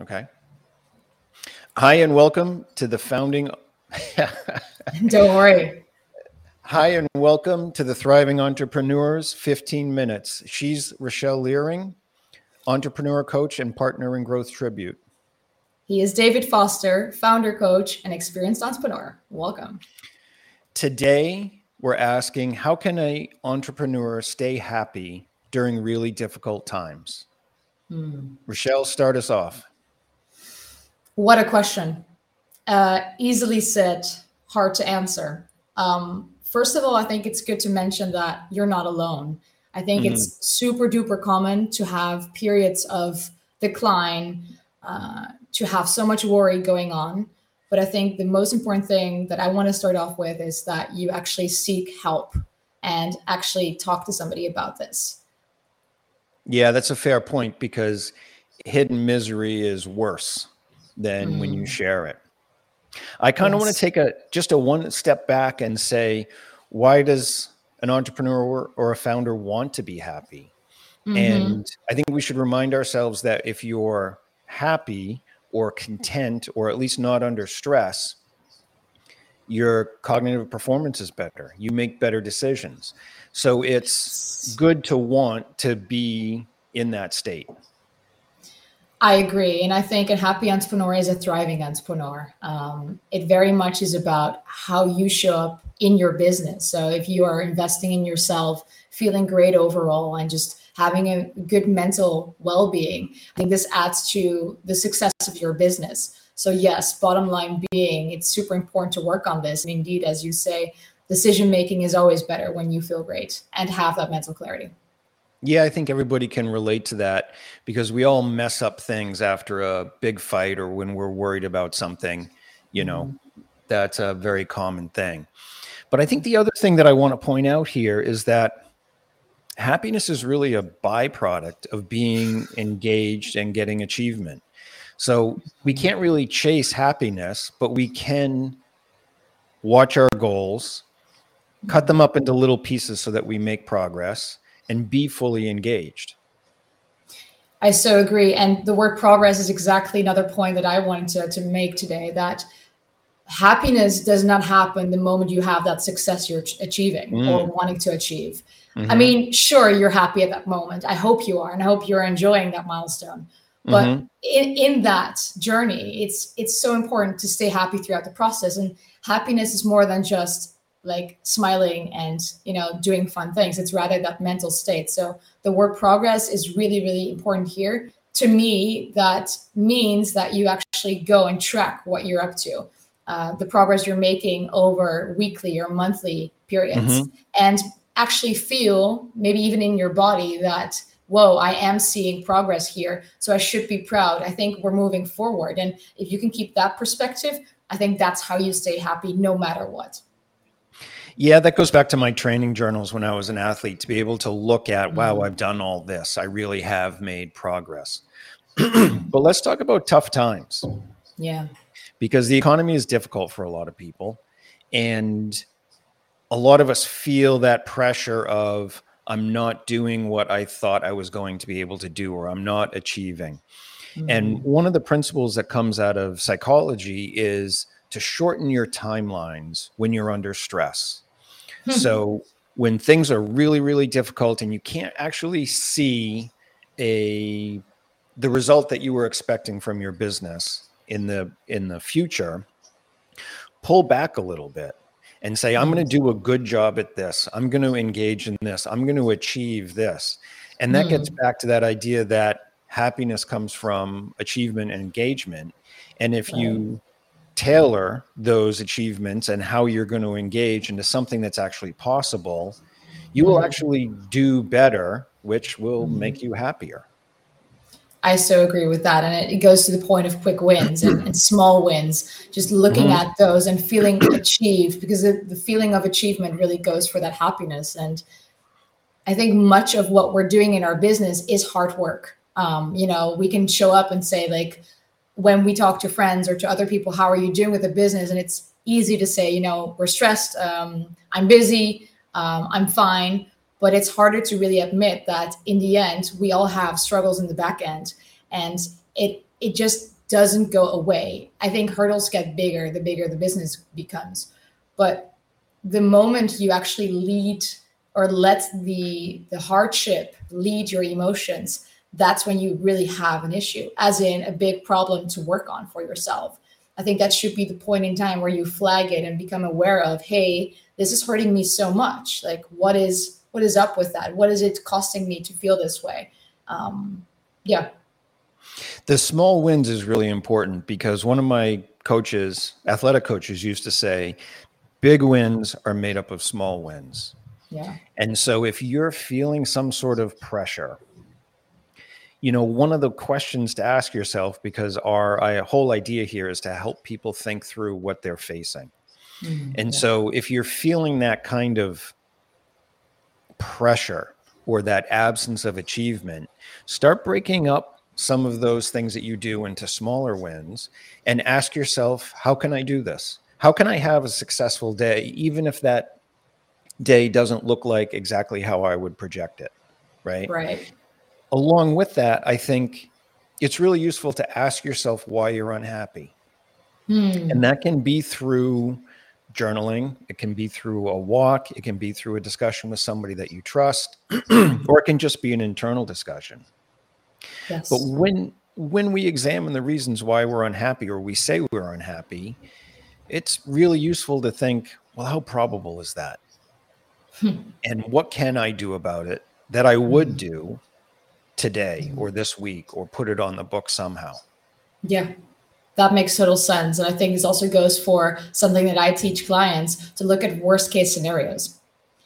Okay. Hi, and welcome to the founding. Don't worry. Hi, and welcome to the Thriving Entrepreneurs 15 Minutes. She's Rachelle Leerling, entrepreneur coach and partner in Growtribute. He is David Foster, founder coach and experienced entrepreneur. Welcome. Today, we're asking how can a entrepreneur stay happy during really difficult times? Hmm. Rachelle, start us off. What a question. Uh, easily said, hard to answer. Um, first of all, I think it's good to mention that you're not alone. I think mm-hmm. it's super duper common to have periods of decline, uh, to have so much worry going on. But I think the most important thing that I want to start off with is that you actually seek help and actually talk to somebody about this. Yeah, that's a fair point because hidden misery is worse than mm. when you mm. share it. I kind of yes. want to take a just a one step back and say, why does an entrepreneur or, or a founder want to be happy? Mm-hmm. And I think we should remind ourselves that if you're happy or content or at least not under stress, your cognitive performance is better. You make better decisions. So it's good to want to be in that state. I agree. And I think a happy entrepreneur is a thriving entrepreneur. Um, it very much is about how you show up in your business. So if you are investing in yourself, feeling great overall, and just having a good mental well being, I think this adds to the success of your business. So, yes, bottom line being, it's super important to work on this. And indeed, as you say, decision making is always better when you feel great and have that mental clarity. Yeah, I think everybody can relate to that because we all mess up things after a big fight or when we're worried about something, you know, mm-hmm. that's a very common thing. But I think the other thing that I want to point out here is that happiness is really a byproduct of being engaged and getting achievement. So we mm-hmm. can't really chase happiness, but we can watch our goals, cut them up into little pieces so that we make progress and be fully engaged. I so agree. And the word progress is exactly another point that I wanted to, to make today that happiness does not happen the moment you have that success you're achieving mm. or wanting to achieve. Mm-hmm. I mean, sure, you're happy at that moment. I hope you are, and I hope you're enjoying that milestone. But mm-hmm. in, in that journey, it's it's so important to stay happy throughout the process. And happiness is more than just like smiling and you know doing fun things. It's rather that mental state. So the word progress is really really important here. To me that means that you actually go and track what you're up to uh, the progress you're making over weekly or monthly periods. Mm-hmm. and actually feel maybe even in your body that whoa i am seeing progress here so i should be proud. I think we're moving forward. And if you can keep that perspective i think that's how you stay happy no matter what yeah, that goes back to my training journals when I was an athlete to be able to look at, wow, mm-hmm. I've done all this. I really have made progress. but let's talk about tough times. Yeah. Because the economy is difficult for a lot of people. And a lot of us feel that pressure of, I'm not doing what I thought I was going to be able to do, or I'm not achieving. Mm-hmm. And one of the principles that comes out of psychology is to shorten your timelines when you're under stress. So when things are really, really difficult and you can't actually see a the result that you were expecting from your business in the in the future, pull back a little bit and say, I'm going to do a good job at this. I'm going to engage in this. I'm going to achieve this. And that gets hmm. back to that idea that happiness comes from achievement and engagement. And if you tailor those achievements and how you're going to engage into something that's actually possible, you will mm-hmm. actually do better, which will mm-hmm. make you happier. I so agree with that. And it, goes to the point of quick wins and, and small wins, just looking mm-hmm. at those and feeling achieved because the, the feeling of achievement really goes for that happiness. And I think much of what we're doing in our business is hard work. Um, you know, we can show up and say, like, when we talk to friends or to other people, how are you doing with the business? And it's easy to say, you know, we're stressed, um, I'm busy, um, I'm fine. But it's harder to really admit that in the end, we all have struggles in the back end. And it it just doesn't go away. I think hurdles get bigger the bigger the business becomes. But the moment you actually lead or let the the hardship lead your emotions, that's when you really have an issue, as in a big problem to work on for yourself. I think that should be the point in time where you flag it and become aware of, hey, this is hurting me so much. Like, what is what is up with that? What is it costing me to feel this way? Um, yeah. The small wins is really important because one of my coaches, athletic coaches, used to say, big wins are made up of small wins. Yeah. And so if you're feeling some sort of pressure, you know, one of the questions to ask yourself, because our, whole idea here is to help people think through what they're facing. Mm, and yeah. so if you're feeling that kind of pressure or that absence of achievement, start breaking up some of those things that you do into smaller wins and ask yourself, how can I do this? How can I have a successful day, even if that day doesn't look like exactly how I would project it? Right. Right. Along with that, I think it's really useful to ask yourself why you're unhappy. Hmm. And that can be through journaling, it can be through a walk, it can be through a discussion with somebody that you trust, or it can just be an internal discussion. Yes. But when when we examine the reasons why we're unhappy or we say we're unhappy, it's really useful to think, well, how probable is that? Hmm. And what can I do about it that I would hmm. do today or this week or put it on the book somehow? Yeah, that makes total sense. And I think this also goes for something that I teach clients to look at worst case scenarios,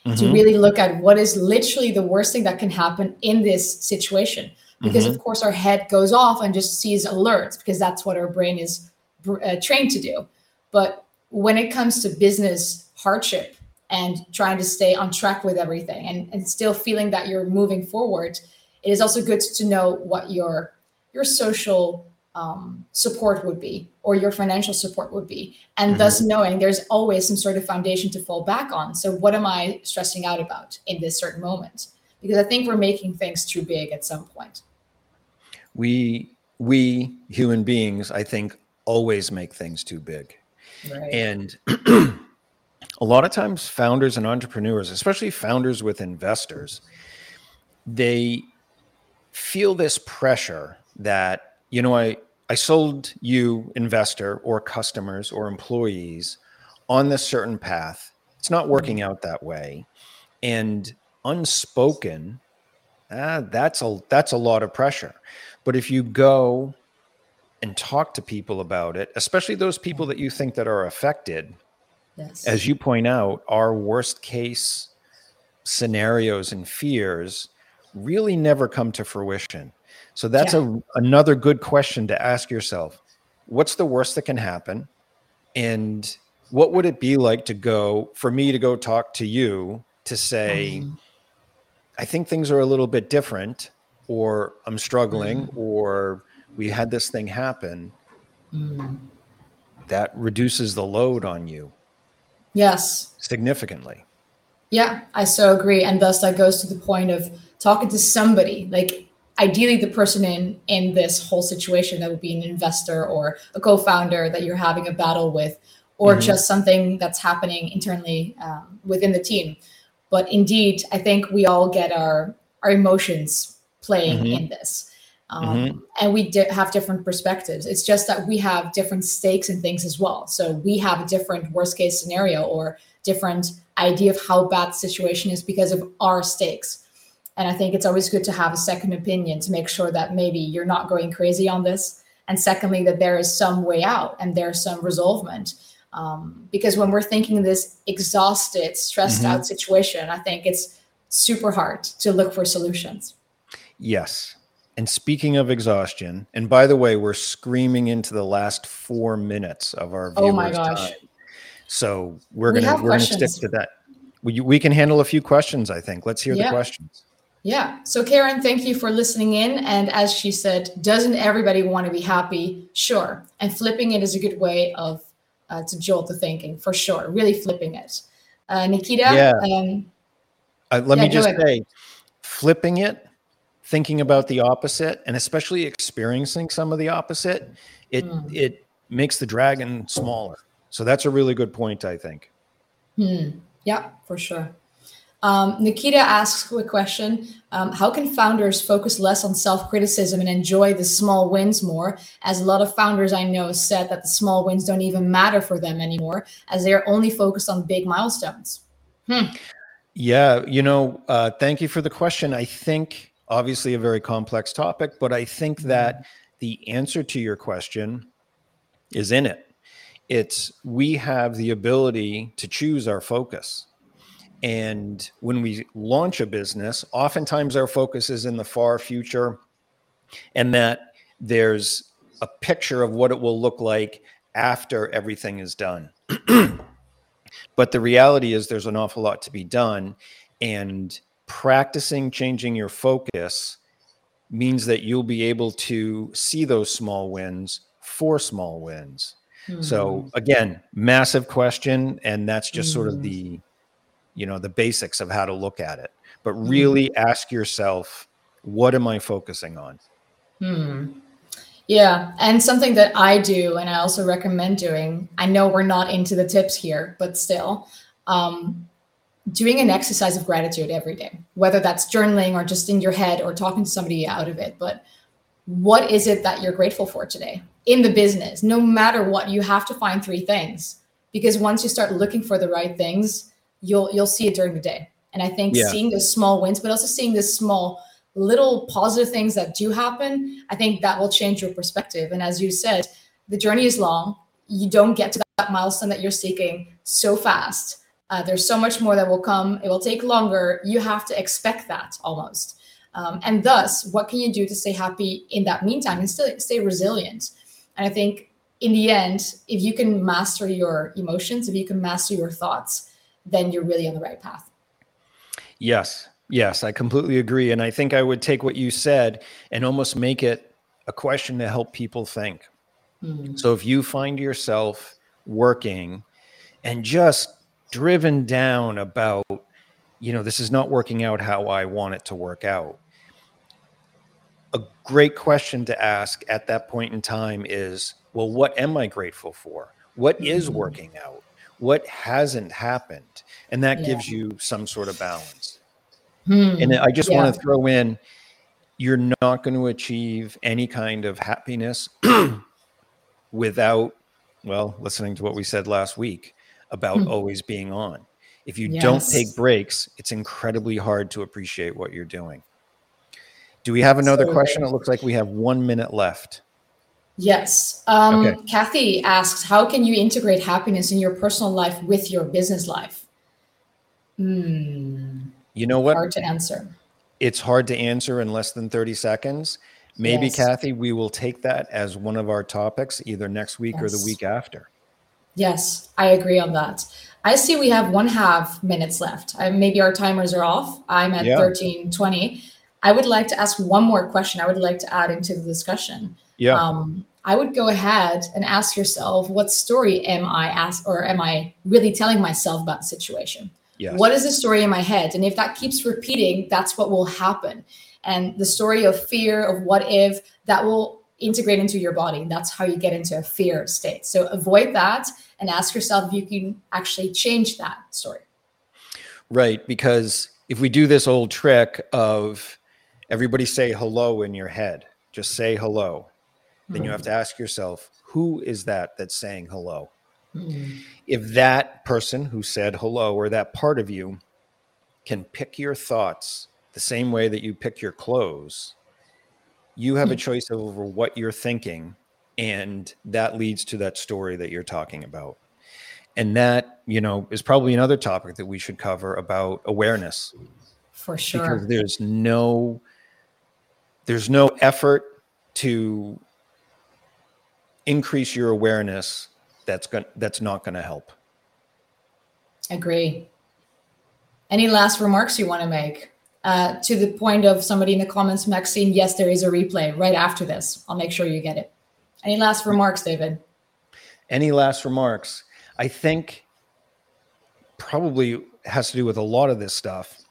mm-hmm. to really look at what is literally the worst thing that can happen in this situation. Because, mm-hmm. of course, our head goes off and just sees alerts because that's what our brain is uh, trained to do. But when it comes to business hardship and trying to stay on track with everything and, and still feeling that you're moving forward, it is also good to know what your your social um, support would be or your financial support would be. And mm-hmm. thus knowing there's always some sort of foundation to fall back on. So what am i stressing out about in this certain moment? Because i think we're making things too big at some point. We we human beings i think always make things too big. Right. and a lot of times founders and entrepreneurs especially founders with investors they feel this pressure that you know, I, I sold you, investor or customers or employees, on this certain path. It's not working out that way. And unspoken, ah, that's a that's a lot of pressure. But if you go and talk to people about it, especially those people that you think that are affected, yes. as you point out, our worst case scenarios and fears really never come to fruition. So that's yeah. a another good question to ask yourself. What's the worst that can happen? And what would it be like to go for me to go talk to you to say, mm. I think things are a little bit different, or I'm struggling, mm. or we had this thing happen. Mm. That reduces the load on you. Yes. Significantly. Yeah, I so agree. And thus that goes to the point of talking to somebody. Like ideally the person in in this whole situation that would be an investor or a co-founder that you're having a battle with or mm-hmm. just something that's happening internally um, within the team but indeed i think we all get our our emotions playing mm-hmm. in this um, mm-hmm. and we di- have different perspectives it's just that we have different stakes and things as well so we have a different worst case scenario or different idea of how bad the situation is because of our stakes and I think it's always good to have a second opinion to make sure that maybe you're not going crazy on this. And secondly, that there is some way out and there's some resolvement. Um, because when we're thinking this exhausted, stressed mm-hmm. out situation, I think it's super hard to look for solutions. Yes. And speaking of exhaustion, and by the way, we're screaming into the last four minutes of our viewers' oh my gosh. time. So we're gonna we are gonna stick to that. We, we can handle a few questions, I think. Let's hear yeah. the questions. Yeah. So, Karen, thank you for listening in. And as she said, doesn't everybody want to be happy? Sure. And flipping it is a good way of uh, to jolt the thinking for sure. Really flipping it. Uh, Nikita. Yeah. Um, uh, let yeah, me just say, flipping it thinking about the opposite and especially experiencing some of the opposite, it mm. it makes the dragon smaller. So that's a really good point, I think. Hmm. Yeah, for sure. Um, Nikita asks a question um, How can founders focus less on self criticism and enjoy the small wins more? As a lot of founders I know said that the small wins don't even matter for them anymore, as they're only focused on big milestones. Hmm. Yeah, you know, uh, thank you for the question. I think obviously a very complex topic, but I think mm-hmm. that the answer to your question is in it. It's we have the ability to choose our focus. And when we launch a business, oftentimes our focus is in the far future and that there's a picture of what it will look like after everything is done. but the reality is there's an awful lot to be done. And practicing changing your focus means that you'll be able to see those small wins for small wins. Mm-hmm. So again, massive question and that's just mm-hmm. sort of mm-hmm. the you know the basics of how to look at it but mm-hmm. really mm-hmm. ask yourself what am i focusing on hmm. yeah and something that i do and i also recommend doing i know we're not into the tips here but still um, doing an exercise of gratitude every day whether that's journaling or just in your head or talking to somebody out of it but what is it that you're grateful for today in the business no matter what you have to find three things because once you start looking for the right things you'll you'll see it during the day. And I think yeah. seeing the small wins, but also seeing the small little positive things that do happen, I think that will change your perspective. And as you said, the journey is long. You don't get to that milestone that you're seeking so fast. Uh, there's so much more that will come. It will take longer. You have to expect that almost. Um, and thus, what can you do to stay happy in that meantime and still stay resilient? And I think in the end, if you can master your emotions, if you can master your thoughts, then you're really on the right path. Yes. Yes, I completely agree. And I think I would take what you said and almost make it a question to help people think. Mm-hmm. So if you find yourself working and just driven down about, you know, this is not working out how I want it to work out, a great question to ask at that point in time is, well, what am I grateful for? What is working out? What hasn't happened and that yeah. gives you some sort of balance hmm. and i just yeah. want to throw in you're not going to achieve any kind of happiness without well listening to what we said last week about hmm. always being on if you yes. don't take breaks it's incredibly hard to appreciate what you're doing do we have another question it looks like we have one minute left Yes. Um, okay. Kathy asks, how can you integrate happiness in your personal life with your business life? Hmm. You know what? Hard to answer. It's hard to answer in less than 30 seconds. Maybe, yes. Kathy, we will take that as one of our topics either next week yes. or the week after. Yes, I agree on that. I see we have one half minutes left. Uh, maybe our timers are off. I'm at yeah. 1320. I would like to ask one more question. I would like to add into the discussion yeah. Um, I would go ahead and ask yourself, what story am I ask or am I really telling myself about the situation? Yes. What is the story in my head? And if that keeps repeating, that's what will happen. And the story of fear, of what if, that will integrate into your body. That's how you get into a fear state. So avoid that and ask yourself if you can actually change that story. Right. Because if we do this old trick of everybody say hello in your head, just say hello then you have to ask yourself, who is that that's saying hello? Mm-hmm. If that person who said hello or that part of you can pick your thoughts the same way that you pick your clothes, you have a hmm. choice over what you're thinking. And that leads to that story that you're talking about. And that, you know, is probably another topic that we should cover about awareness. For sure. Because there's no there's no effort to increase your awareness that's going that's not going to help. Agree. Any last remarks you want to make? Uh, to the point of somebody in the comments maxine yes there is a replay right after this. I'll make sure you get it. Any last remarks david? Any last remarks? I think probably has to do with a lot of this stuff.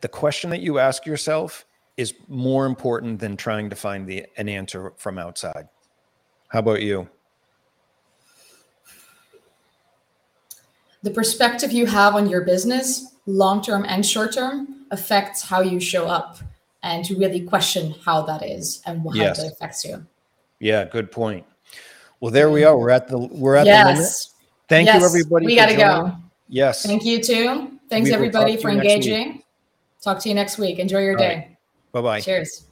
The question that you ask yourself is more important than trying to find the an answer from outside. How about you? The perspective you have on your business, long term and short term, affects how you show up and to really question how that is and how Yes. that affects you. Yeah, good point. Well, there we are. We're at the we're at the limit. yes. Thank Yes, you, everybody. We got to go. Yes. Thank you too. Thanks We everybody for you next week. engaging. Talk to you next week. Enjoy your All right. day. Bye bye. Cheers.